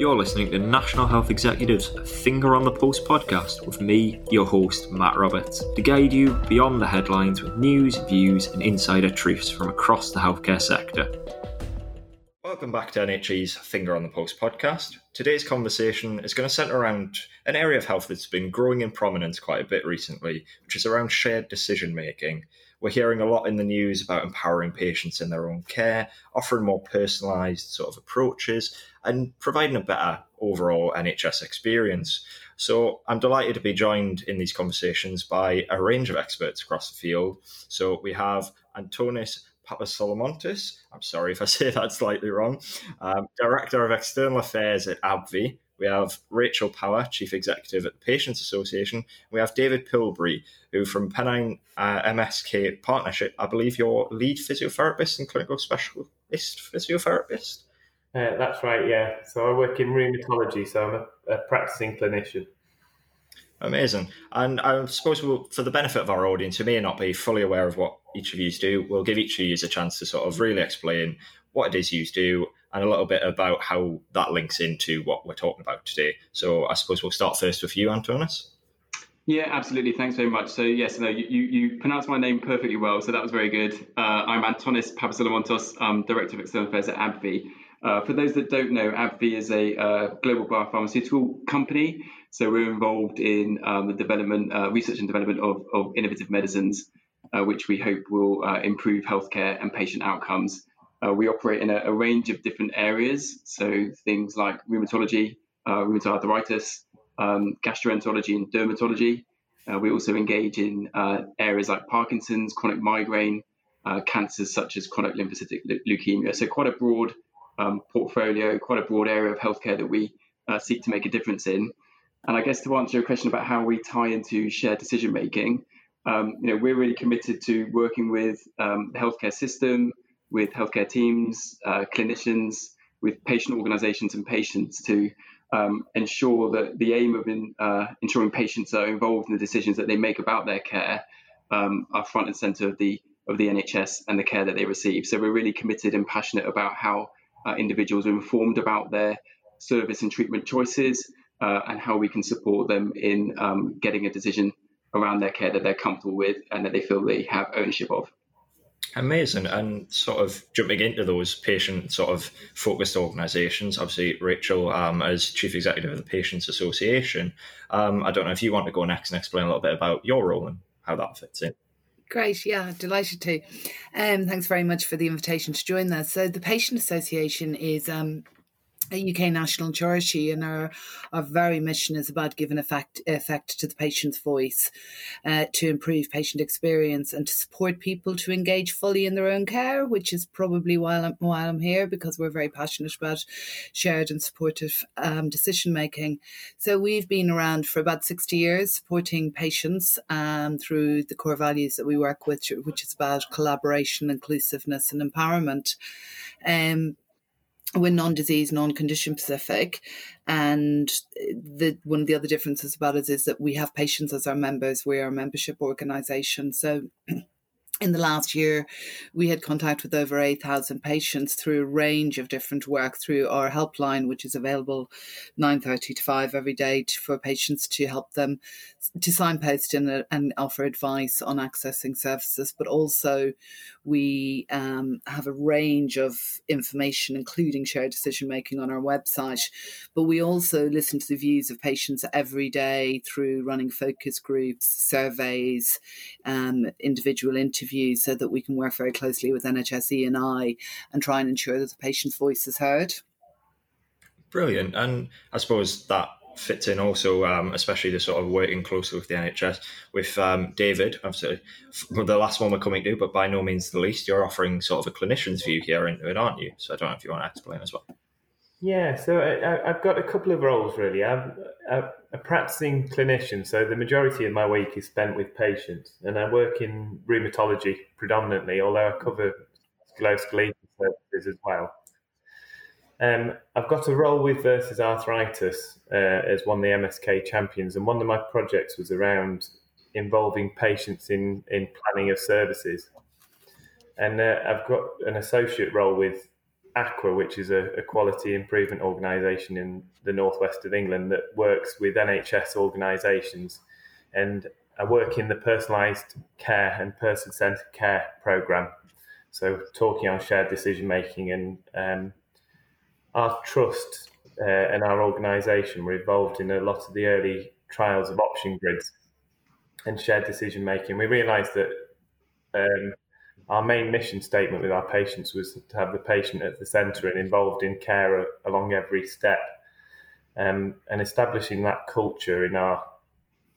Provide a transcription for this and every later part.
You're listening to National Health Executives Finger on the Pulse podcast with me, your host, Matt Roberts, to guide you beyond the headlines with news, views, and insider truths from across the healthcare sector. Welcome back to NHE's Finger on the Pulse podcast. Today's conversation is going to centre around an area of health that's been growing in prominence quite a bit recently, which is around shared decision making. We're hearing a lot in the news about empowering patients in their own care, offering more personalised sort of approaches, and providing a better overall NHS experience. So I'm delighted to be joined in these conversations by a range of experts across the field. So we have Antonis Papasolomontis, I'm sorry if I say that slightly wrong, um, Director of External Affairs at AbbVie, we have Rachel Power, Chief Executive at the Patients Association. We have David Pilbury, who from Pennine uh, MSK Partnership, I believe you're lead physiotherapist and clinical specialist physiotherapist. Uh, that's right, yeah. So I work in rheumatology, so I'm a, a practicing clinician. Amazing. And I suppose we'll, for the benefit of our audience who may not be fully aware of what each of you do, we'll give each of you a chance to sort of really explain what it is you do and a little bit about how that links into what we're talking about today. So I suppose we'll start first with you, Antonis. Yeah, absolutely. Thanks very much. So yes, no, you, you pronounced my name perfectly well, so that was very good. Uh, I'm Antonis Papasolomontos, I'm Director of External Affairs at AbbVie. Uh, for those that don't know, AbbVie is a uh, global biopharmaceutical company. So we're involved in um, the development, uh, research and development of, of innovative medicines, uh, which we hope will uh, improve healthcare and patient outcomes. We operate in a, a, range of different areas, so things like rheumatology, rheumatoid arthritis, um, gastroenterology, and dermatology. We also engage in areas like Parkinson's, chronic migraine, cancers such as chronic lymphocytic leukemia. So, quite a broad um, portfolio, quite a broad area of healthcare that we uh, seek to make a difference in. And I guess to answer your question about how we tie into shared decision making, um, you know, we're really committed to working with um, the healthcare system, with healthcare teams, uh, clinicians, with patient organizations and patients to um, ensure that the aim of in, uh, ensuring patients are involved in the decisions that they make about their care um, are front and center of the of the NHS and the care that they receive. So we're really committed and passionate about how uh, individuals are informed about their service and treatment choices uh, and how we can support them in um, getting a decision around their care that they're comfortable with and that they feel they have ownership of. Amazing. And sort of jumping into those patient sort of focused organisations, obviously, Rachel, um, as Chief Executive of the Patients Association, um, I don't know if you want to go next and explain a little bit about your role and how that fits in. Great, yeah, delighted to. Um, thanks very much for the invitation to join us. So, the Patient Association is um, UK national charity, and our, our very mission is about giving effect effect to the patient's voice, uh, to improve patient experience, and to support people to engage fully in their own care. Which is probably why I'm, why I'm here because we're very passionate about shared and supportive um, decision making. So we've been around for about sixty years, supporting patients um, through the core values that we work with, which is about collaboration, inclusiveness, and empowerment. Um, we're non-disease, non-condition specific, and the one of the other differences about us is that we have patients as our members. We are a membership organisation, so in the last year, we had contact with over 8,000 patients through a range of different work through our helpline, which is available 9.30 to 5 every day to, for patients to help them to signpost and, and offer advice on accessing services. But also we um, have a range of information, including shared decision making on our website. But we also listen to the views of patients every day through running focus groups, surveys, um, individual interviews so that we can work very closely with NHS E&I and try and ensure that the patient's voice is heard. Brilliant. And I suppose that fits in also, um, especially the sort of working closely with the NHS. With um, David, obviously, the last one we're coming to, but by no means the least, you're offering sort of a clinician's view here into it, aren't you? So I don't know if you want to explain as well. Yeah, so I, have got a couple of roles really. I'm a, practicing clinician, so the majority of my week is spent with patients, and I work in rheumatology predominantly, although I cover musculoskeletal services as well. Um, I've got a role with versus arthritis uh, as one of the MSK champions, and one of my projects was around involving patients in, in planning of services. And uh, I've got an associate role with AQUA, which is a, a quality improvement organisation in the northwest of England that works with NHS organisations, and I work in the personalised care and person-centred care programme. So talking on shared decision making and um, our trust uh, and our organisation were involved in a lot of the early trials of option grids and shared decision making. We realised that um, our main mission statement with our patients was to have the patient at the centre and involved in care along every step. Um, and establishing that culture in our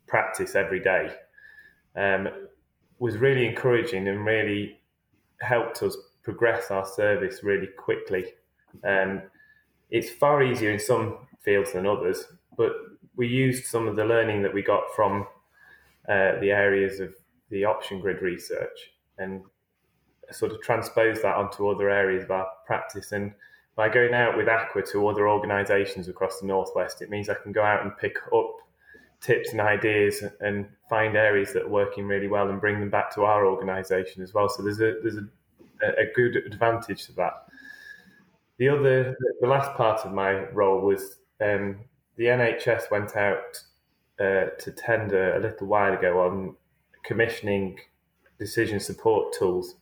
practice every day um, was really encouraging and really helped us progress our service really quickly. Um, it's far easier in some fields than others, but we used some of the learning that we got from uh, the areas of the option grid research and sort of transpose that onto other areas of our practice. And by going out with AQUA to other organisations across the northwest, it means I can go out and pick up tips and ideas and find areas that are working really well and bring them back to our organisation as well. So there's a there's a, a good advantage to that. The other, the last part of my role was um, the NHS went out uh, to tender a little while ago on commissioning decision support tools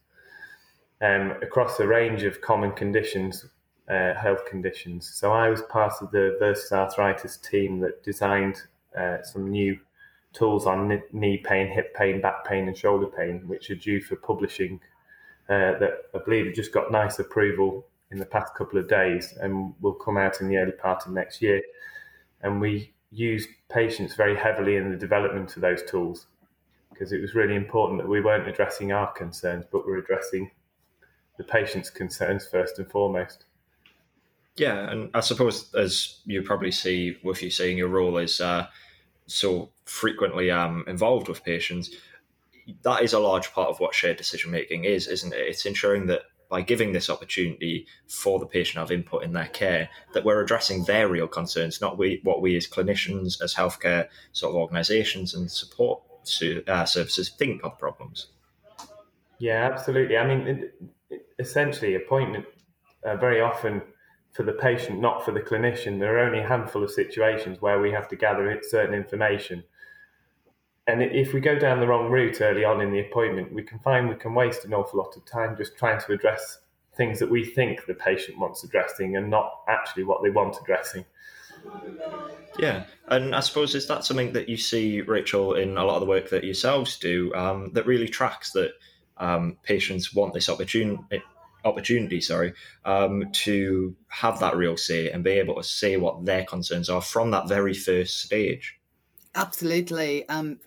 um, across a range of common conditions, uh, health conditions. So I was part of the versus arthritis team that designed uh, some new tools on knee pain, hip pain, back pain, and shoulder pain, which are due for publishing. Uh, that I believe have just got NICE approval in the past couple of days and will come out in the early part of next year. And we used patients very heavily in the development of those tools because it was really important that we weren't addressing our concerns, but we're addressing the patient's concerns first and foremost. Yeah, and I suppose as you probably see with you saying your role is uh, so frequently um, involved with patients, that is a large part of what shared decision making is, isn't it? It's ensuring that by giving this opportunity for the patient to have input in their care, that we're addressing their real concerns, not we, what we as clinicians, as healthcare sort of organisations and support uh, services think are problems. Yeah, absolutely. I mean, essentially appointment uh, very often for the patient, not for the clinician. There are only a handful of situations where we have to gather certain information. And if we go down the wrong route early on in the appointment, we can find we can waste an awful lot of time just trying to address things that we think the patient wants addressing and not actually what they want addressing. Yeah, and I suppose is that something that you see, Rachel, in a lot of the work that yourselves do, um, that really tracks that um, patients want this opportunity opportunity sorry um, to have that real say and be able to say what their concerns are from that very first stage. Absolutely. Um,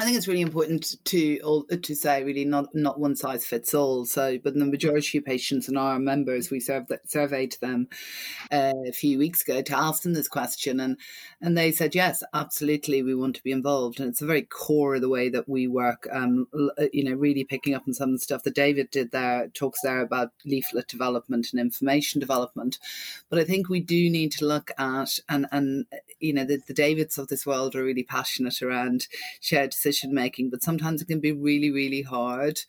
I think it's really important to to say really not not one size fits all. So, but the majority of patients and our members, we served, surveyed them uh, a few weeks ago to ask them this question, and and they said yes, absolutely, we want to be involved, and it's a very core of the way that we work. Um, uh, you know, really picking up on some of the stuff that David did there, talks there about leaflet development and information development, but I think we do need to look at and and you know the, the Davids of this world are really passionate around shared decision making, but sometimes it can be really, really hard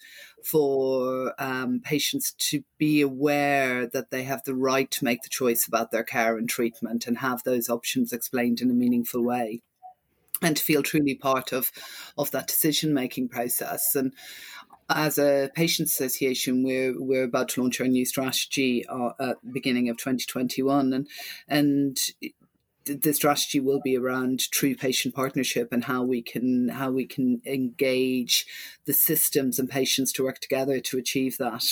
for um, patients to be aware that they have the right to make the choice about their care and treatment and have those options explained in a meaningful way and to feel truly part of of that decision making process. And as a patient association, we're we're about to launch our new strategy uh, at the beginning of 2021, and and the strategy will be around true patient partnership and how we can how we can engage the systems and patients to work together to achieve that.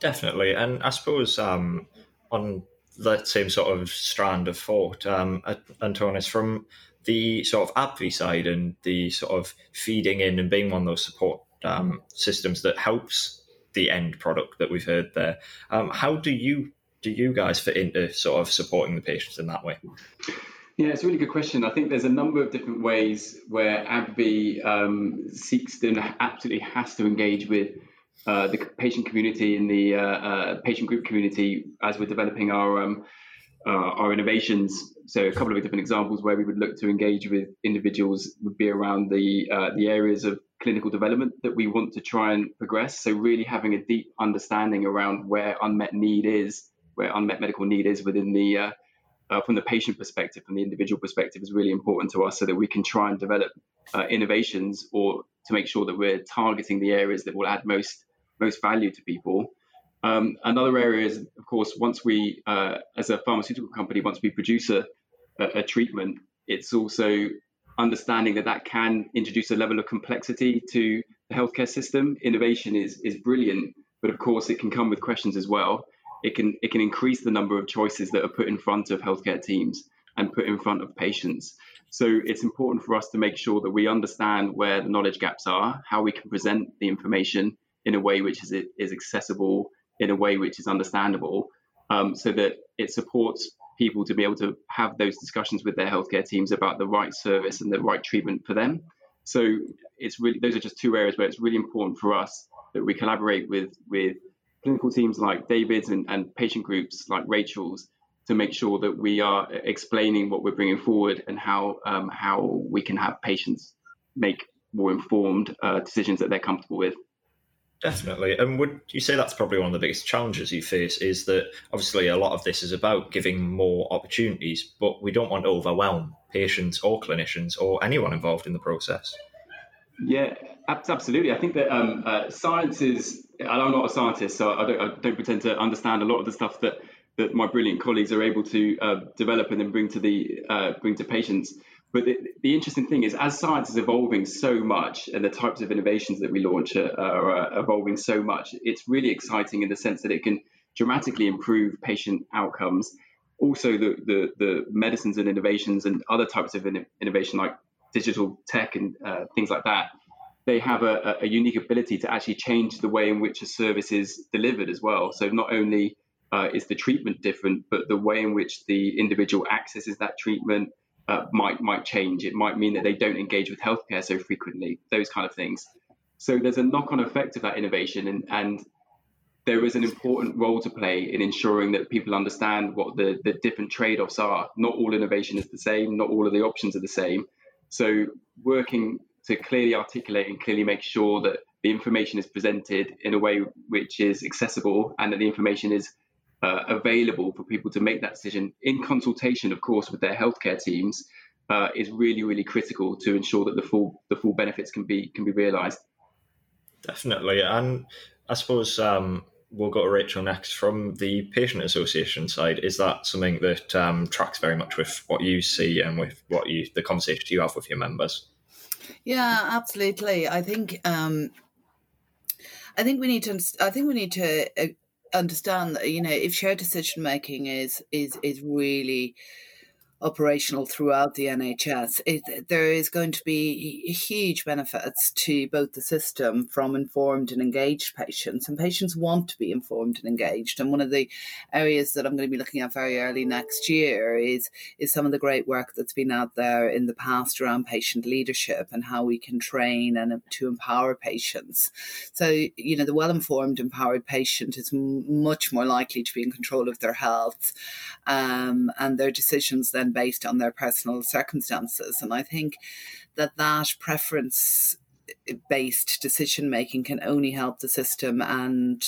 Definitely, and I suppose um, on that same sort of strand of thought, um, Antonis, from the sort of AbbVie side and the sort of feeding in and being one of those support um, systems that helps the end product that we've heard there. Um, how do you do you guys fit into sort of supporting the patients in that way? Yeah, it's a really good question. I think there's a number of different ways where AbbVie um, seeks and absolutely has to engage with uh, the patient community and the uh, uh, patient group community as we're developing our um, uh, our innovations. So a couple of different examples where we would look to engage with individuals would be around the uh, the areas of clinical development that we want to try and progress. So really having a deep understanding around where unmet need is, where unmet medical need is within the uh, uh, from the patient perspective, from the individual perspective, is really important to us, so that we can try and develop uh, innovations or to make sure that we're targeting the areas that will add most most value to people. Um, another area is, of course, once we, uh, as a pharmaceutical company, once we produce a, a, a treatment, it's also understanding that that can introduce a level of complexity to the healthcare system. Innovation is is brilliant, but of course it can come with questions as well. It can it can increase the number of choices that are put in front of healthcare teams and put in front of patients. So it's important for us to make sure that we understand where the knowledge gaps are, how we can present the information in a way which is is accessible, in a way which is understandable, um, so that it supports people to be able to have those discussions with their healthcare teams about the right service and the right treatment for them. So it's really those are just two areas where it's really important for us that we collaborate with with clinical teams like David's and, and patient groups like Rachel's to make sure that we are explaining what we're bringing forward and how um, how we can have patients make more informed uh, decisions that they're comfortable with. Definitely. And would you say that's probably one of the biggest challenges you face is that obviously a lot of this is about giving more opportunities, but we don't want to overwhelm patients or clinicians or anyone involved in the process? Yeah, absolutely. I think that um, uh, science is, I'm not a scientist, so I don't, I don't, pretend to understand a lot of the stuff that, that my brilliant colleagues are able to uh, develop and then bring to the uh, bring to patients. But the, the, interesting thing is, as science is evolving so much, and the types of innovations that we launch are, are evolving so much, it's really exciting in the sense that it can dramatically improve patient outcomes. Also, the the, the medicines and innovations and other types of innovation like digital tech and uh, things like that, they have a, a, unique ability to actually change the way in which a service is delivered as well. So not only uh, is the treatment different, but the way in which the individual accesses that treatment uh, might might change. It might mean that they don't engage with healthcare so frequently. Those kind of things. So there's a knock-on effect of that innovation, and and there is an important role to play in ensuring that people understand what the, the different trade-offs are. Not all innovation is the same. Not all of the options are the same. So working to clearly articulate and clearly make sure that the information is presented in a way which is accessible and that the information is uh, available for people to make that decision in consultation, of course, with their healthcare teams, uh, is really, really critical to ensure that the full the full benefits can be can be realised. Definitely, and I suppose um, we'll go to Rachel next. From the patient association side, is that something that um, tracks very much with what you see and with what you the conversations you have with your members? Yeah, absolutely. I think um, I think we need to. I think we need to uh, understand that you know if shared decision making is is is really operational throughout the NHS, it, there is going to be huge benefits to both the system from informed and engaged patients. And patients want to be informed and engaged. And one of the areas that I'm going to be looking at very early next year is is some of the great work that's been out there in the past around patient leadership and how we can train and to empower patients. So you know, the well informed, empowered patient is much more likely to be in control of their health um, and their decisions then based on their personal circumstances. And I think that that preference based decision making can only help the system and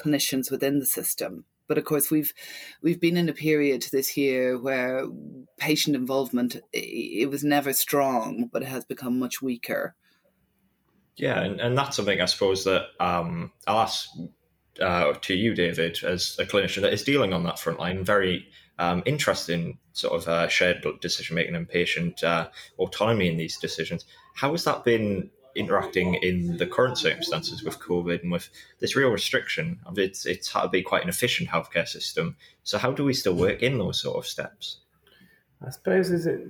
clinicians within the system. But of course, we've we've been in a period this year where patient involvement it was never strong, but it has become much weaker. Yeah, and, and that's something I suppose that um, I'll ask uh, to you, David, as a clinician that is dealing on that front line, very um, interesting sort of uh, shared decision making and patient uh, autonomy in these decisions. How has that been interacting in the current circumstances with COVID and with this real restriction? It's it's had to be quite an efficient healthcare system. So how do we still work in those sort of steps? I suppose is it.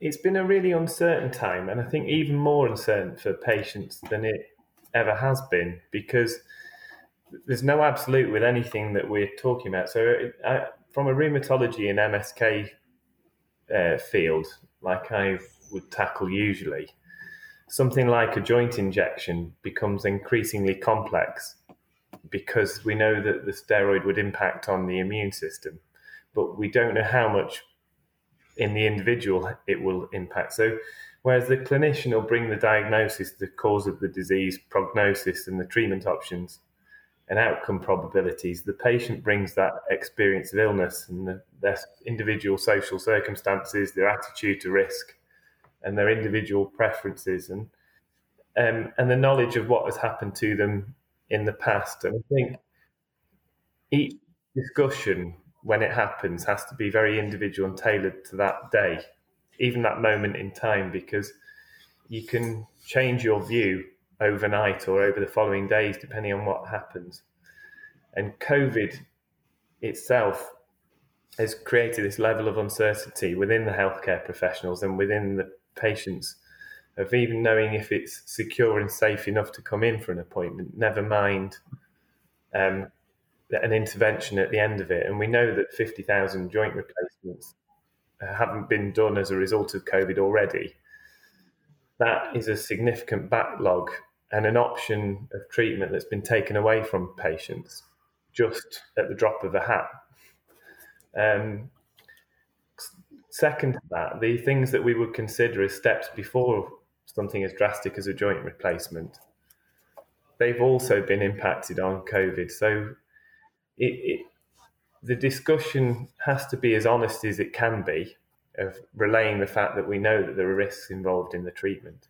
It's been a really uncertain time, and I think even more uncertain for patients than it ever has been because there's no absolute with anything that we're talking about. So, I, from a rheumatology and MSK uh, field, like I would tackle usually, something like a joint injection becomes increasingly complex because we know that the steroid would impact on the immune system, but we don't know how much in the individual it will impact. So Whereas the clinician will bring the diagnosis, the cause of the disease, prognosis, and the treatment options and outcome probabilities. The patient brings that experience of illness and the, their individual social circumstances, their attitude to risk, and their individual preferences, and um, and the knowledge of what has happened to them in the past. And I think each discussion, when it happens, has to be very individual and tailored to that day, even that moment in time, because you can change your view overnight or over the following days, depending on what happens. And COVID itself has created this level of uncertainty within the healthcare professionals and within the patients of even knowing if it's secure and safe enough to come in for an appointment, never mind um, an intervention at the end of it. And we know that 50,000 joint replacements haven't been done as a result of COVID already. That is a significant backlog and an option of treatment that's been taken away from patients just at the drop of a hat. Um, second to that, the things that we would consider as steps before something as drastic as a joint replacement, they've also been impacted on COVID. So it, it, the discussion has to be as honest as it can be of relaying the fact that we know that there are risks involved in the treatment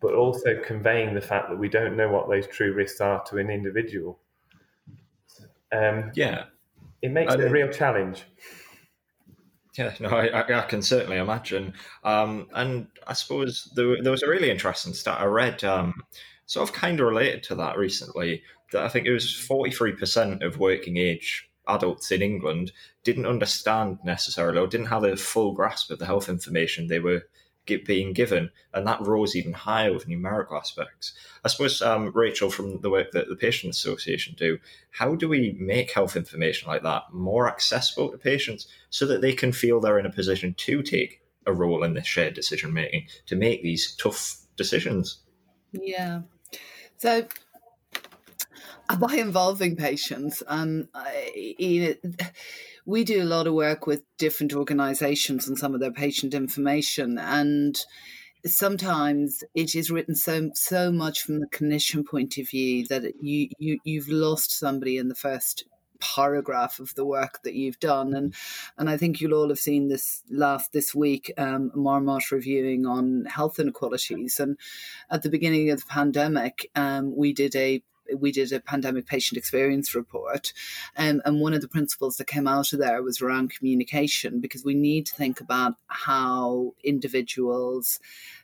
but also conveying the fact that we don't know what those true risks are to an individual. Um, yeah, it makes I, it a real challenge. Yeah, no, I, I can certainly imagine. Um, and I suppose there, there, was a really interesting stat I read, um, sort of kind of related to that recently. That I think it was forty three percent of working age adults in England didn't understand necessarily or didn't have a full grasp of the health information they were being given, and that rose even higher with numerical aspects. I suppose, um, Rachel, from the work that the Patient Association do, how do we make health information like that more accessible to patients so that they can feel they're in a position to take a role in this shared decision making, to make these tough decisions? Yeah. So by involving patients, um, I, you know, we do a lot of work with different organizations and some of their patient information and sometimes it is written so so much from the clinician point of view that you, you you've lost somebody in the first paragraph of the work that you've done. And and I think you'll all have seen this last this week um, Marmot reviewing on health inequalities. And at the beginning of the pandemic um, we did a we did a pandemic patient experience report, um, and one of the principles that came out of there was around communication because we need to think about how individuals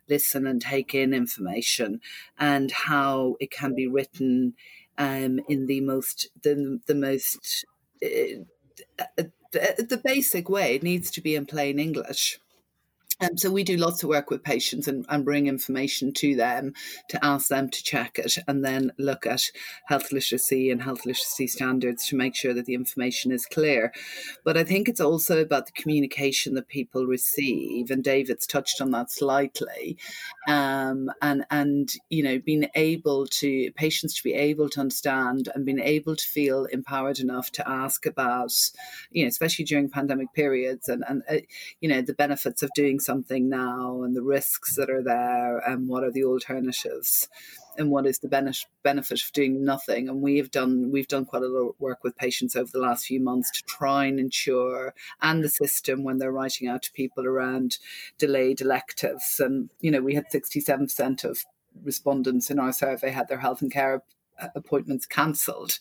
listen and take in information and how it can be written um, in the most the the most uh, the, the basic way. It needs to be in plain English. Um, so we do lots of work with patients and, and, bring information to them to ask them to check it and then look at health literacy and health literacy standards to make sure that the information is clear. But I think it's also about the communication that people receive, and David's touched on that slightly. Um, and and you know, being able to patients to be able to understand and being able to feel empowered enough to ask about, you know, especially during pandemic periods and and uh, you know the benefits of doing something now and the risks that are there and what are the alternatives and what is the benefit of doing nothing. And we've done we've done quite a lot of work with patients over the last few months to try and ensure and the system when they're writing out to people around delayed electives. And you know we had 67% of respondents in our survey had their health and care appointments cancelled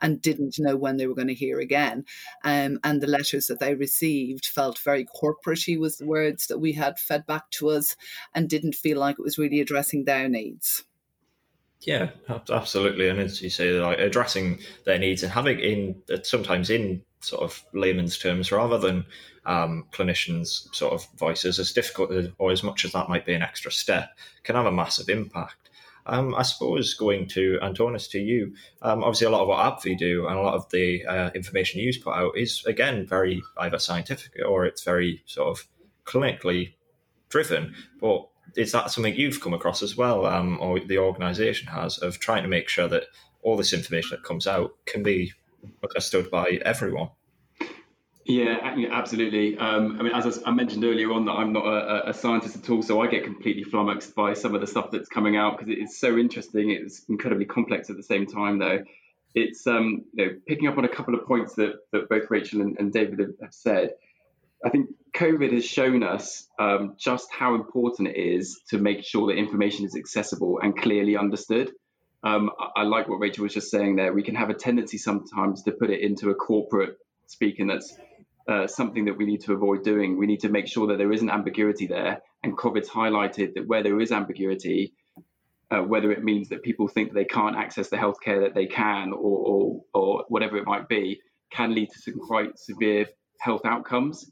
and didn't know when they were going to hear again. Um, and the letters that they received felt very corporatey was the words that we had fed back to us and didn't feel like it was really addressing their needs. Yeah, absolutely. And as you say, like addressing their needs and having in sometimes in sort of layman's terms rather than um, clinicians' sort of voices, as difficult or as much as that might be an extra step, can have a massive impact. Um, I suppose going to Antonis to you, um, obviously a lot of what AbbVie do and a lot of the uh, information you put out is again very either scientific or it's very sort of clinically driven. But is that something you've come across as well, um, or the organisation has, of trying to make sure that all this information that comes out can be understood by everyone? Yeah, absolutely. Um, I mean, as I mentioned earlier on, that I'm not a, a, scientist at all, so I get completely flummoxed by some of the stuff that's coming out because it's so interesting. It's incredibly complex at the same time, though. It's um, you know, picking up on a couple of points that, that both Rachel and, and David have said. I think COVID has shown us um, just how important it is to make sure that information is accessible and clearly understood. Um, I, I like what Rachel was just saying there. We can have a tendency sometimes to put it into a corporate speaking that's uh, something that we need to avoid doing. We need to make sure that there isn't ambiguity there. And COVID's highlighted that where there is ambiguity, uh, whether it means that people think they can't access the healthcare that they can, or, or, or whatever it might be, can lead to some quite severe health outcomes.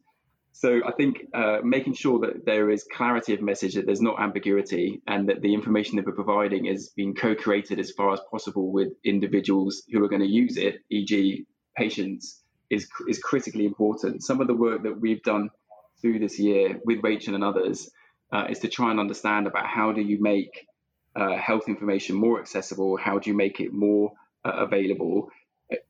So I think uh, making sure that there is clarity of message, that there's not ambiguity, and that the information that we're providing is being co-created as far as possible with individuals who are going to use it, e.g., patients, is is critically important. Some of the work that we've done through this year with Rachel and others uh, is to try and understand about how do you make uh, health information more accessible, how do you make it more uh, available.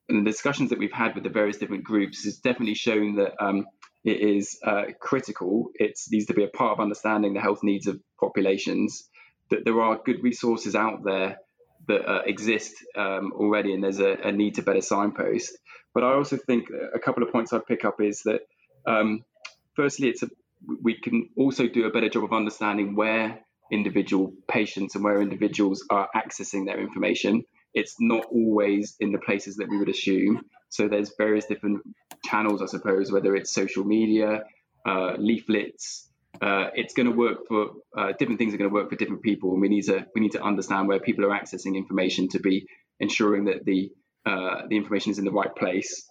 And the discussions that we've had with the various different groups has definitely shown that um, it is uh, critical. It needs to be a part of understanding the health needs of populations. That there are good resources out there that uh, exist um, already, and there's a, a, need to better signpost. But I also think a couple of points I'd pick up is that, um, firstly, it's a, we can also do a better job of understanding where individual patients and where individuals are accessing their information. It's not always in the places that we would assume. So there's various different channels, I suppose, whether it's social media, uh, leaflets. Uh, it's going to work for uh, different things are going to work for different people, and we need to we need to understand where people are accessing information to be ensuring that the uh, the information is in the right place,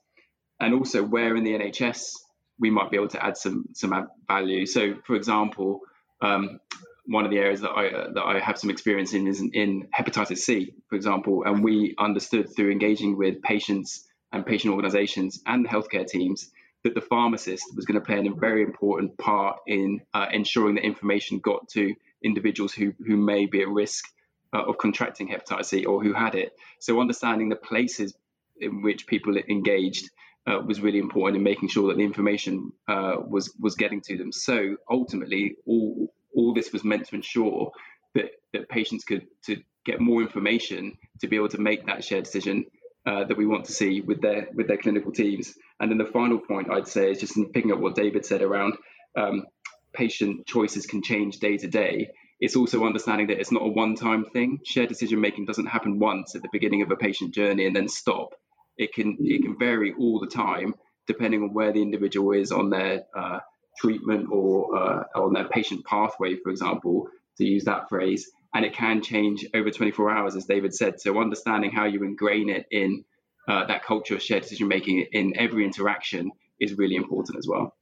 and also where in the NHS we might be able to add some some value. So, for example, um, one of the areas that I uh, that I have some experience in is in, in hepatitis C, for example, and we understood through engaging with patients and patient organisations and the healthcare teams that the pharmacist was going to play a very important part in uh, ensuring that information got to individuals who who may be at risk uh, of contracting hepatitis C or who had it. So understanding the places in which people engaged uh, was really important in making sure that the information uh, was was getting to them. So ultimately, all all this was meant to ensure that that patients could to get more information to be able to make that shared decision uh, that we want to see with their with their clinical teams. And then the final point I'd say is just picking up what David said around um, patient choices can change day to day it's also understanding that it's not a one time thing. Shared decision making doesn't happen once at the beginning of a patient journey and then stop. It can it can vary all the time depending on where the individual is on their uh, treatment or uh, on their patient pathway, for example, to use that phrase. And it can change over 24 hours, as David said. So understanding how you ingrain it in uh, that culture of shared decision making in every interaction is really important as well.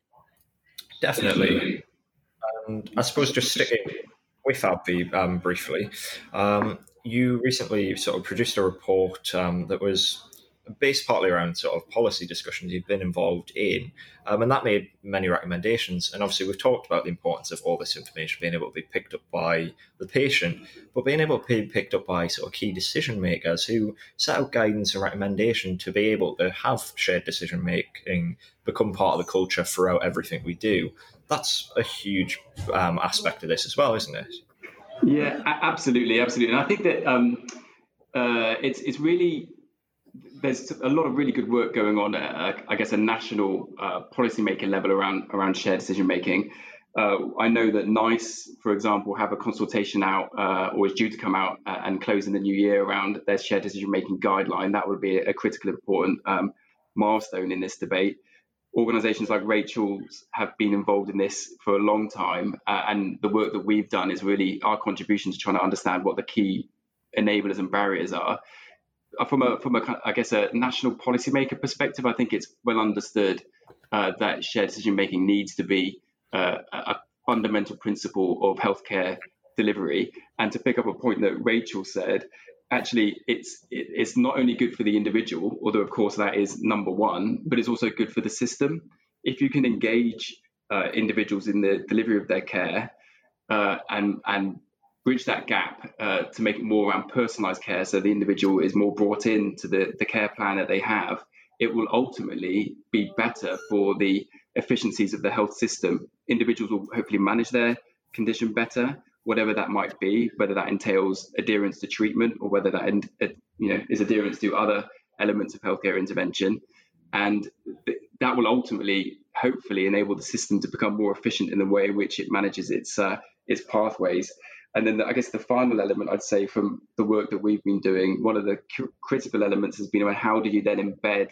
Definitely. And I suppose just sticking with AbbVie um, briefly. Um, you recently sort of produced a report um, that was based partly around sort of policy discussions you've been involved in, um, and that made many recommendations. And obviously, we've talked about the importance of all this information being able to be picked up by the patient, but being able to be picked up by sort of key decision makers who set out guidance and recommendation to be able to have shared decision making become part of the culture throughout everything we do that's a huge um, aspect of this as well, isn't it? Yeah, absolutely, absolutely. And I think that um, uh, it's it's really there's a lot of really good work going on at, uh, I guess, a national uh, policymaking level around around shared decision making. Uh, I know that NICE, for example, have a consultation out uh, or is due to come out uh, and close in the new year around their shared decision making guideline. That would be a critical important um, milestone in this debate organizations like Rachel's have been involved in this for a long time. Uh, and the work that we've done is really our contribution to trying to understand what the key enablers and barriers are. Uh, from a, from a, I guess, a national policymaker perspective, I think it's well understood uh, that shared decision making needs to be uh, a fundamental principle of healthcare delivery. And to pick up a point that Rachel said, actually it's it's not only good for the individual, although of course that is number one, but it's also good for the system. If you can engage uh, individuals in the delivery of their care uh, and and bridge that gap uh, to make it more around personalized care, so the individual is more brought in to the the care plan that they have. it will ultimately be better for the efficiencies of the health system. Individuals will hopefully manage their condition better, whatever that might be, whether that entails adherence to treatment or whether that you know is adherence to other elements of healthcare intervention, and that will ultimately, hopefully, enable the system to become more efficient in the way in which it manages its uh, its pathways. And then the, I guess the final element I'd say from the work that we've been doing, one of the critical elements has been around how do you then embed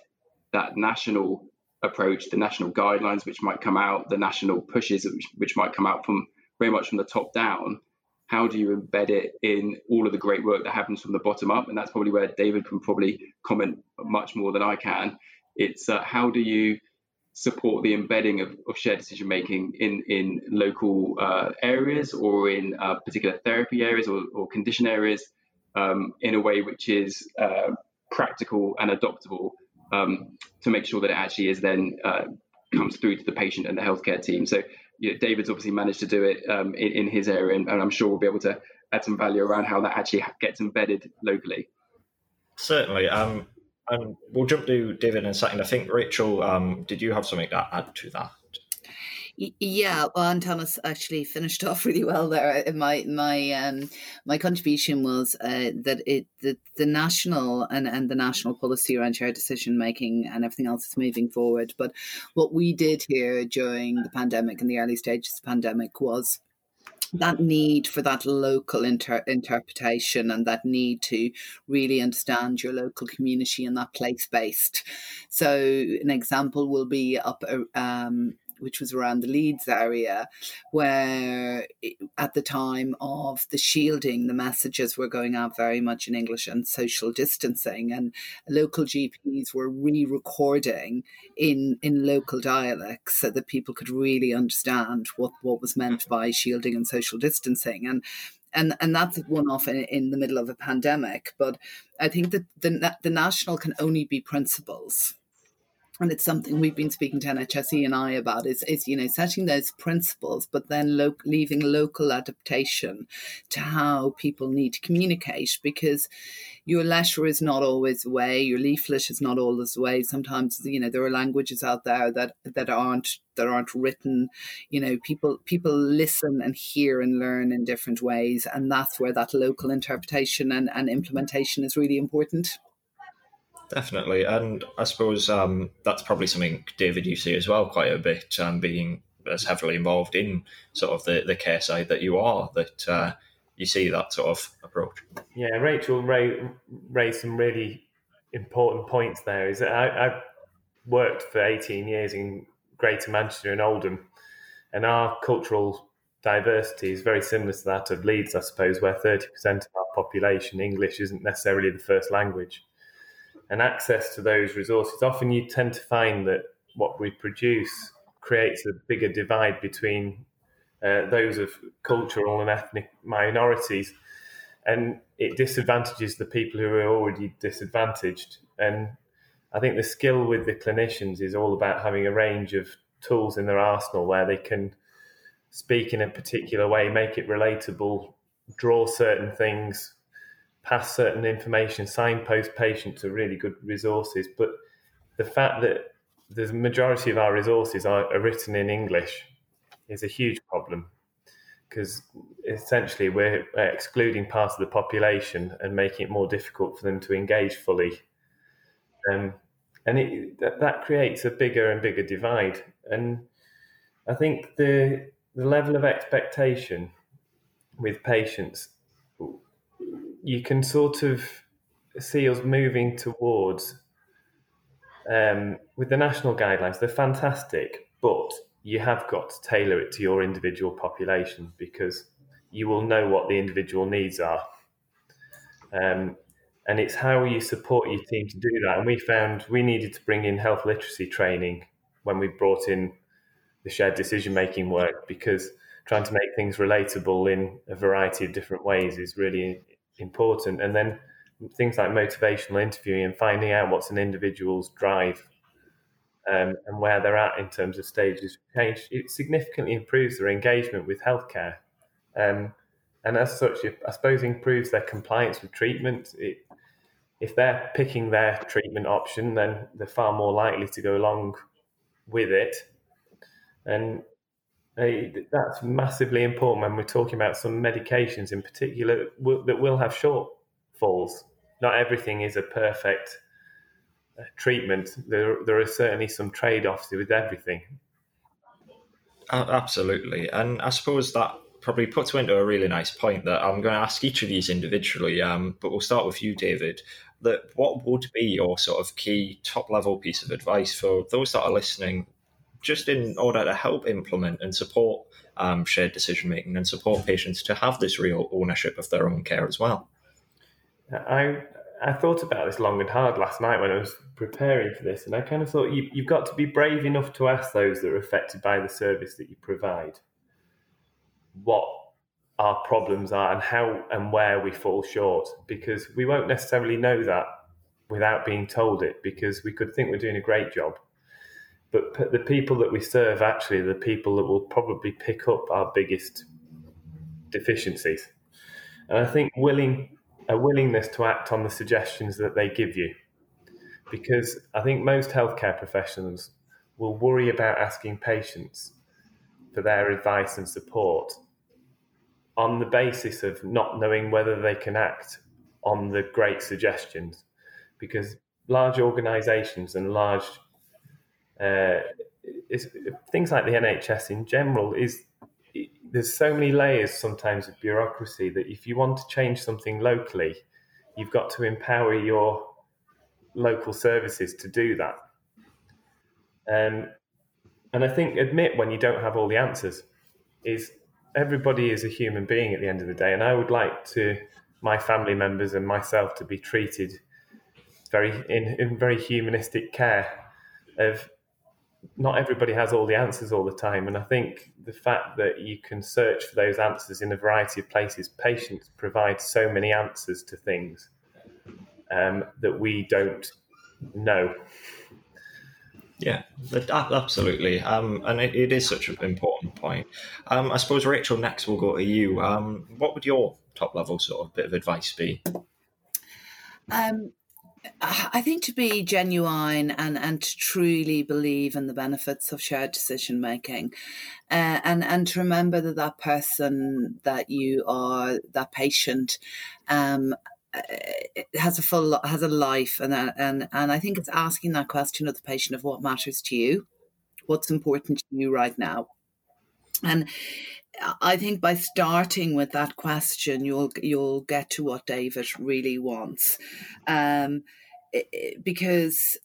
that national approach, the national guidelines which might come out, the national pushes which, which might come out from very much from the top down. How do you embed it in all of the great work that happens from the bottom up? And that's probably where David can probably comment much more than I can. It's uh, how do you support the embedding of, of shared decision making in in local uh, areas or in uh, particular therapy areas or, or condition areas um, in a way which is uh, practical and adoptable um, to make sure that it actually is then uh, comes through to the patient and the healthcare team. So you know, David's obviously managed to do it um, in, in, his area, and, and, I'm sure we'll be able to add some value around how that actually gets embedded locally. Certainly. Um, and we'll jump to David in a second. I think Rachel, um, did you have something to add to that? Yeah, well, Antonis actually finished off really well there. Uh, my my um my contribution was uh, that it the, the national and, and the national policy around shared decision making and everything else is moving forward. But what we did here during the pandemic and the early stages of the pandemic was that need for that local inter- interpretation and that need to really understand your local community and that place based. So, an example will be up um, which was around the Leeds area, where at the time of the shielding, the messages were going out very much in English and social distancing, and local GPs were re-recording in in local dialects so that people could really understand what what was meant by shielding and social distancing, and and and that's one off in, in the middle of a pandemic. But I think that the the national can only be principles and it's something we've been speaking to NHSE and I about is, is you know setting those principles, but then lo- leaving local adaptation to how people need to communicate because your letter is not always the way, your leaflet is not always the way. Sometimes you know there are languages out there that that aren't that aren't written. You know people people listen and hear and learn in different ways, and that's where that local interpretation and, and implementation is really important. Definitely, and I suppose um, that's probably something David you see as well quite a bit, um, being as heavily involved in sort of the, the care side that you are. That uh, you see that sort of approach. Yeah, Rachel raised some really important points there. Is that I, I worked for eighteen years in Greater Manchester and Oldham, and our cultural diversity is very similar to that of Leeds, I suppose, where thirty percent of our population English isn't necessarily the first language and access to those resources, often you tend to find that what we produce creates a bigger divide between uh, those of cultural and ethnic minorities, and it disadvantages the people who are already disadvantaged. And I think the skill with the clinicians is all about having a range of tools in their arsenal where they can speak in a particular way, make it relatable, draw certain things pass certain information, signpost patients to really good resources. But the fact that the majority of our resources are, are written in English is a huge problem because essentially we're excluding part of the population and making it more difficult for them to engage fully. Um, and it, that, that creates a bigger and bigger divide. And I think the the level of expectation with patients you can sort of see us moving towards um, with the national guidelines. They're fantastic, but you have got to tailor it to your individual population because you will know what the individual needs are. Um, and it's how you support your team to do that. And we found we needed to bring in health literacy training when we brought in the shared decision making work because trying to make things relatable in a variety of different ways is really important. And then things like motivational interviewing and finding out what's an individual's drive um, and where they're at in terms of stages of change, it significantly improves their engagement with healthcare. Um, and as such, I suppose improves their compliance with treatment. It if they're picking their treatment option, then they're far more likely to go along with it. And that's massively important when we're talking about some medications in particular that will have shortfalls. Not everything is a perfect uh, treatment. There, there are certainly some trade offs with everything. Absolutely. And I suppose that probably puts me into a really nice point that I'm going to ask each of these individually, um, but we'll start with you, David. That what would be your sort of key top level piece of advice for those that are listening, just in order to help implement and support um, shared decision making and support patients to have this real ownership of their own care as well? I I thought about this long and hard last night when I was preparing for this, and I kind of thought you, you've got to be brave enough to ask those that are affected by the service that you provide what our problems are and how and where we fall short because we won't necessarily know that without being told it because we could think we're doing a great job but the people that we serve actually are the people that will probably pick up our biggest deficiencies. And i think willing a willingness to act on the suggestions that they give you. Because i think most healthcare professionals will worry about asking patients for their advice and support on the basis of not knowing whether they can act on the great suggestions. Because large organizations and large uh, things like the NHS in general is there's so many layers sometimes of bureaucracy that if you want to change something locally, you've got to empower your local services to do that. Um, and I think admit when you don't have all the answers is everybody is a human being at the end of the day, and I would like to my family members and myself to be treated very in, in very humanistic care. Of not everybody has all the answers all the time, and I think the fact that you can search for those answers in a variety of places, patients provide so many answers to things um, that we don't know. Yeah, absolutely. Um, and it, it is such an important point. Um, I suppose, Rachel, next we'll go to you. Um, what would your top level sort of bit of advice be? Um, I think to be genuine and, and to truly believe in the benefits of shared decision making, uh, and and to remember that that person that you are, that patient, um, has a full has a life and and and I think it's asking that question of the patient of what matters to you, what's important to you right now, and I think by starting with that question, you'll you'll get to what David really wants, um, because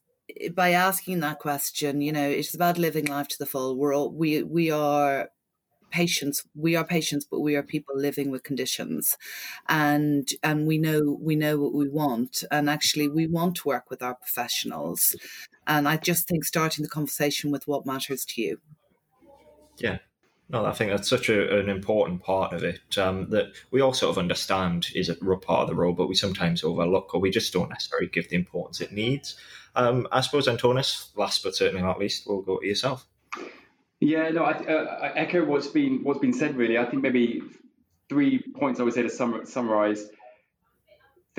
by asking that question, you know, it's about living life to the full. We're all we we are patients we are patients but we are people living with conditions. And and we know we know what we want. And actually we want to work with our professionals. And i just think starting the conversation with what matters to you. Yeah no, I think that's such a, an important part of it um, that we all sort of understand is a part of the role, but we sometimes overlook or we just don't necessarily give the importance it needs. Um, I suppose, Antonis, last but certainly not least, we'll go to yourself. Yeah, no, I, uh, I echo what's been what's been said. Really, I think maybe three points I would say to sum, summarize.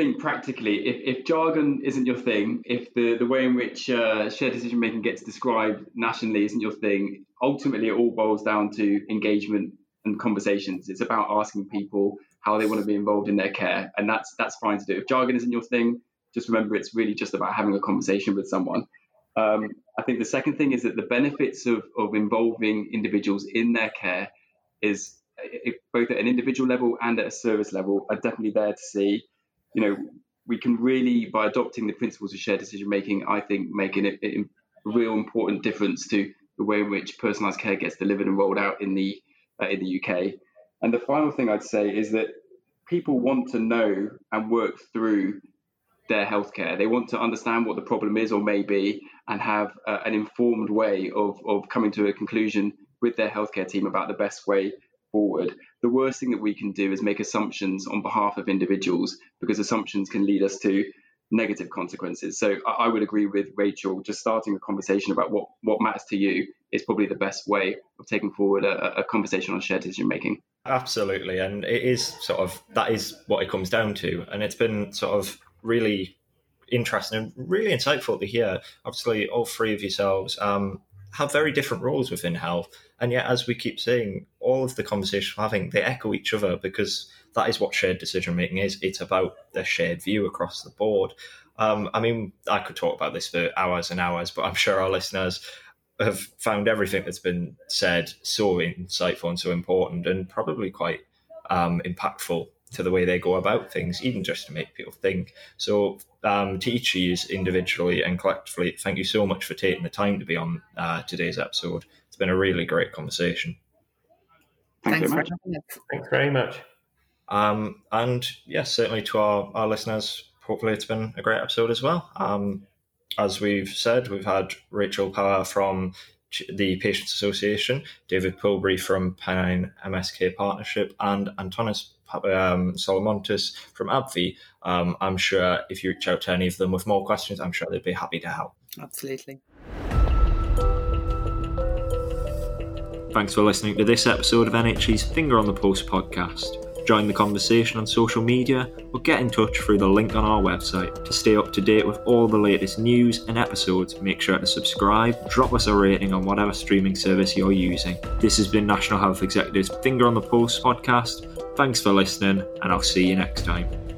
Think practically. If, if jargon isn't your thing, if the, the way in which uh, shared decision making gets described nationally isn't your thing, ultimately it all boils down to engagement and conversations. It's about asking people how they want to be involved in their care, and that's that's fine to do. If jargon isn't your thing, just remember it's really just about having a conversation with someone. Um, I think the second thing is that the benefits of, of involving individuals in their care is both at an individual level and at a service level are definitely there to see. You know, we can really, by adopting the principles of shared decision making, I think making a, a real important difference to the way in which personalised care gets delivered and rolled out in the uh, in the UK. And the final thing I'd say is that people want to know and work through their healthcare. They want to understand what the problem is or may be and have uh, an informed way of, of coming to a conclusion with their healthcare team about the best way forward. The worst thing that we can do is make assumptions on behalf of individuals because assumptions can lead us to negative consequences. So I, would agree with Rachel, just starting a conversation about what, what matters to you is probably the best way of taking forward a, a conversation on shared decision making. Absolutely. And it is sort of that is what it comes down to. And it's been sort of really interesting and really insightful to hear. Obviously, all three of yourselves um, have very different roles within health. And yet, as we keep saying, all of the conversations we're having, they echo each other because that is what shared decision making is. It's about the shared view across the board. Um, I mean, I could talk about this for hours and hours, but I'm sure our listeners have found everything that's been said so insightful and so important and probably quite um, impactful to the way they go about things, even just to make people think. So, um, to each of you individually and collectively, thank you so much for taking the time to be on uh, today's episode. It's been a really great conversation. Thanks, Thanks very much. Thanks very much. Um, and yes, certainly to our, our listeners, hopefully it's been a great episode as well. Um, as we've said, we've had Rachel Power from the Patients Association, David Pilbury from Pennine MSK Partnership, and Antonis um, Solomontis from AbbVie. Um, I'm sure if you reach out to any of them with more questions, I'm sure they'd be happy to help. Absolutely. Thanks for listening to this episode of NHE's Finger on the Pulse podcast. Join the conversation on social media or get in touch through the link on our website. To stay up to date with all the latest news and episodes, make sure to subscribe, drop us a rating on whatever streaming service you're using. This has been National Health Executive's Finger on the Pulse podcast. Thanks for listening, and I'll see you next time.